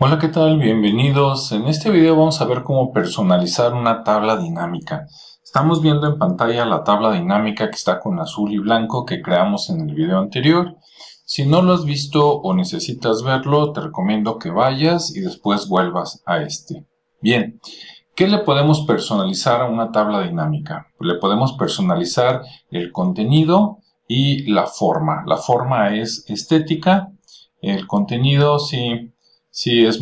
Hola, ¿qué tal? Bienvenidos. En este video vamos a ver cómo personalizar una tabla dinámica. Estamos viendo en pantalla la tabla dinámica que está con azul y blanco que creamos en el video anterior. Si no lo has visto o necesitas verlo, te recomiendo que vayas y después vuelvas a este. Bien, ¿qué le podemos personalizar a una tabla dinámica? Le podemos personalizar el contenido y la forma. La forma es estética, el contenido sí si es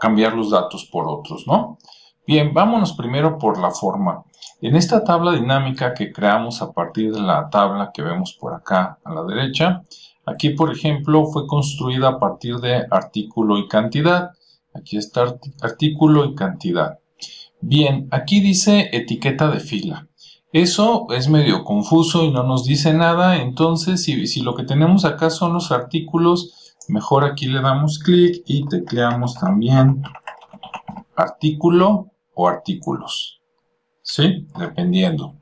cambiar los datos por otros, ¿no? Bien, vámonos primero por la forma. En esta tabla dinámica que creamos a partir de la tabla que vemos por acá a la derecha, aquí por ejemplo fue construida a partir de artículo y cantidad. Aquí está artículo y cantidad. Bien, aquí dice etiqueta de fila. Eso es medio confuso y no nos dice nada, entonces si, si lo que tenemos acá son los artículos, Mejor aquí le damos clic y tecleamos también artículo o artículos. ¿Sí? Dependiendo.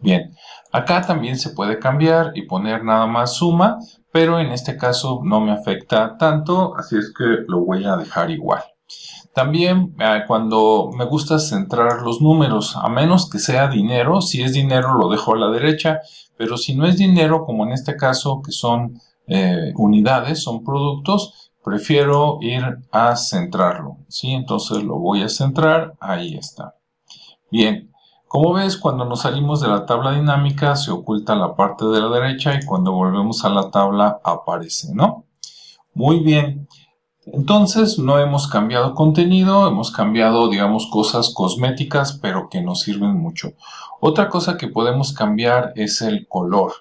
Bien, acá también se puede cambiar y poner nada más suma, pero en este caso no me afecta tanto, así es que lo voy a dejar igual. También eh, cuando me gusta centrar los números, a menos que sea dinero, si es dinero lo dejo a la derecha, pero si no es dinero, como en este caso que son eh, unidades, son productos, prefiero ir a centrarlo. ¿sí? Entonces lo voy a centrar, ahí está. Bien, como ves, cuando nos salimos de la tabla dinámica se oculta la parte de la derecha y cuando volvemos a la tabla aparece, ¿no? Muy bien. Entonces no hemos cambiado contenido, hemos cambiado, digamos, cosas cosméticas, pero que nos sirven mucho. Otra cosa que podemos cambiar es el color.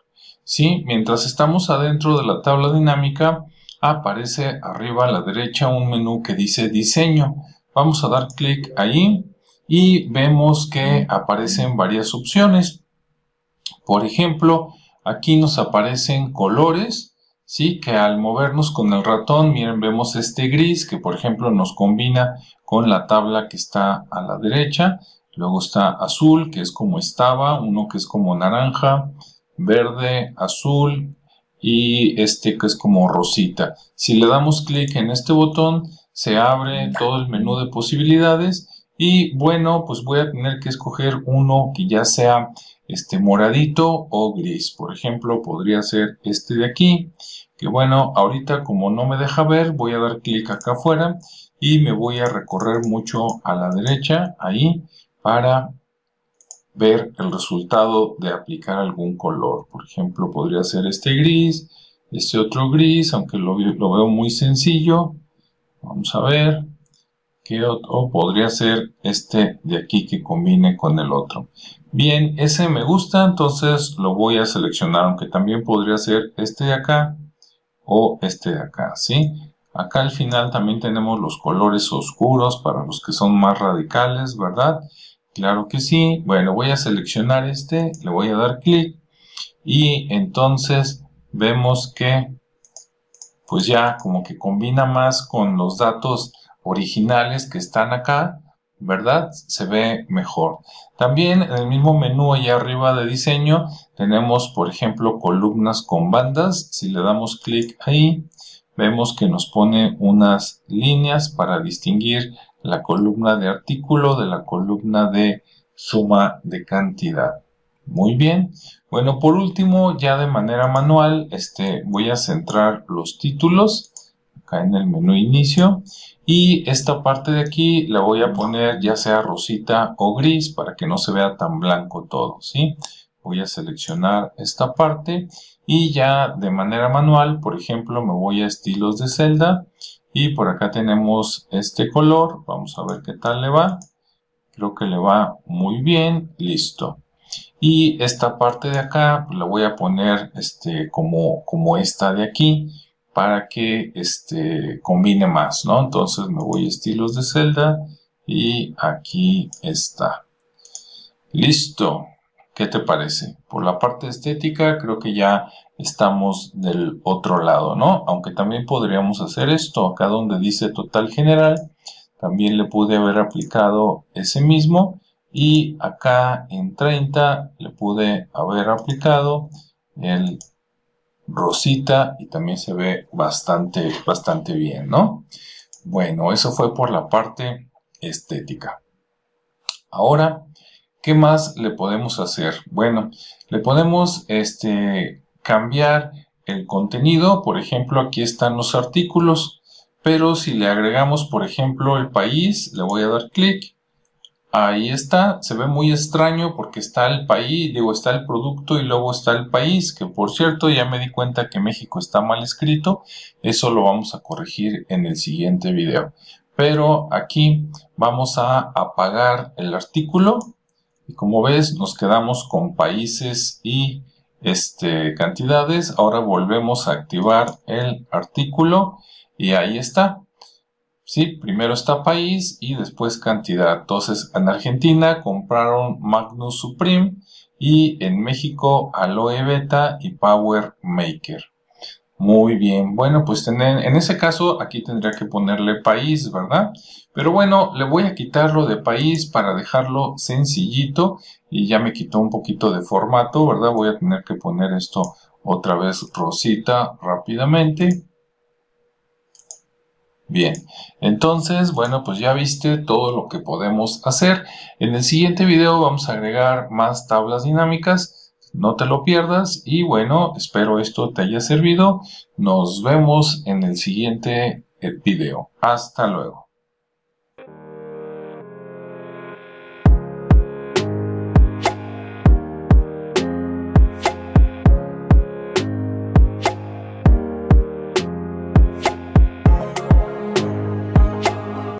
¿Sí? Mientras estamos adentro de la tabla dinámica, aparece arriba a la derecha un menú que dice diseño. Vamos a dar clic ahí y vemos que aparecen varias opciones. Por ejemplo, aquí nos aparecen colores, ¿sí? Que al movernos con el ratón, miren, vemos este gris que por ejemplo nos combina con la tabla que está a la derecha. Luego está azul, que es como estaba, uno que es como naranja, verde, azul y este que es como rosita. Si le damos clic en este botón, se abre todo el menú de posibilidades y bueno, pues voy a tener que escoger uno que ya sea este moradito o gris. Por ejemplo, podría ser este de aquí, que bueno, ahorita como no me deja ver, voy a dar clic acá afuera y me voy a recorrer mucho a la derecha, ahí, para ver el resultado de aplicar algún color. Por ejemplo, podría ser este gris, este otro gris, aunque lo, veo muy sencillo. Vamos a ver. ¿Qué otro? podría ser este de aquí que combine con el otro. Bien, ese me gusta, entonces lo voy a seleccionar, aunque también podría ser este de acá o este de acá, ¿sí? Acá al final también tenemos los colores oscuros para los que son más radicales, ¿verdad? Claro que sí. Bueno, voy a seleccionar este, le voy a dar clic y entonces vemos que pues ya como que combina más con los datos originales que están acá, ¿verdad? Se ve mejor. También en el mismo menú allá arriba de diseño tenemos, por ejemplo, columnas con bandas. Si le damos clic ahí, vemos que nos pone unas líneas para distinguir la columna de artículo de la columna de suma de cantidad. Muy bien. Bueno, por último, ya de manera manual, este, voy a centrar los títulos acá en el menú inicio y esta parte de aquí la voy a poner ya sea rosita o gris para que no se vea tan blanco todo, ¿sí? Voy a seleccionar esta parte y ya de manera manual, por ejemplo, me voy a estilos de celda y por acá tenemos este color. Vamos a ver qué tal le va. Creo que le va muy bien. Listo. Y esta parte de acá pues, la voy a poner este, como, como esta de aquí para que este, combine más, ¿no? Entonces me voy a estilos de celda y aquí está. Listo. ¿Qué te parece? Por la parte estética creo que ya estamos del otro lado, ¿no? Aunque también podríamos hacer esto, acá donde dice total general, también le pude haber aplicado ese mismo y acá en 30 le pude haber aplicado el rosita y también se ve bastante, bastante bien, ¿no? Bueno, eso fue por la parte estética. Ahora, ¿qué más le podemos hacer? Bueno, le podemos este, cambiar el contenido. Por ejemplo, aquí están los artículos. Pero si le agregamos, por ejemplo, el país, le voy a dar clic Ahí está, se ve muy extraño porque está el país, digo, está el producto y luego está el país, que por cierto ya me di cuenta que México está mal escrito, eso lo vamos a corregir en el siguiente video. Pero aquí vamos a apagar el artículo y como ves nos quedamos con países y este, cantidades. Ahora volvemos a activar el artículo y ahí está. Sí, primero está país y después cantidad. Entonces, en Argentina compraron Magnus Supreme y en México Aloe Beta y Power Maker. Muy bien, bueno, pues en, en ese caso aquí tendría que ponerle país, ¿verdad? Pero bueno, le voy a quitarlo de país para dejarlo sencillito y ya me quitó un poquito de formato, ¿verdad? Voy a tener que poner esto otra vez rosita rápidamente. Bien, entonces, bueno, pues ya viste todo lo que podemos hacer. En el siguiente video vamos a agregar más tablas dinámicas. No te lo pierdas y bueno, espero esto te haya servido. Nos vemos en el siguiente eh, video. Hasta luego.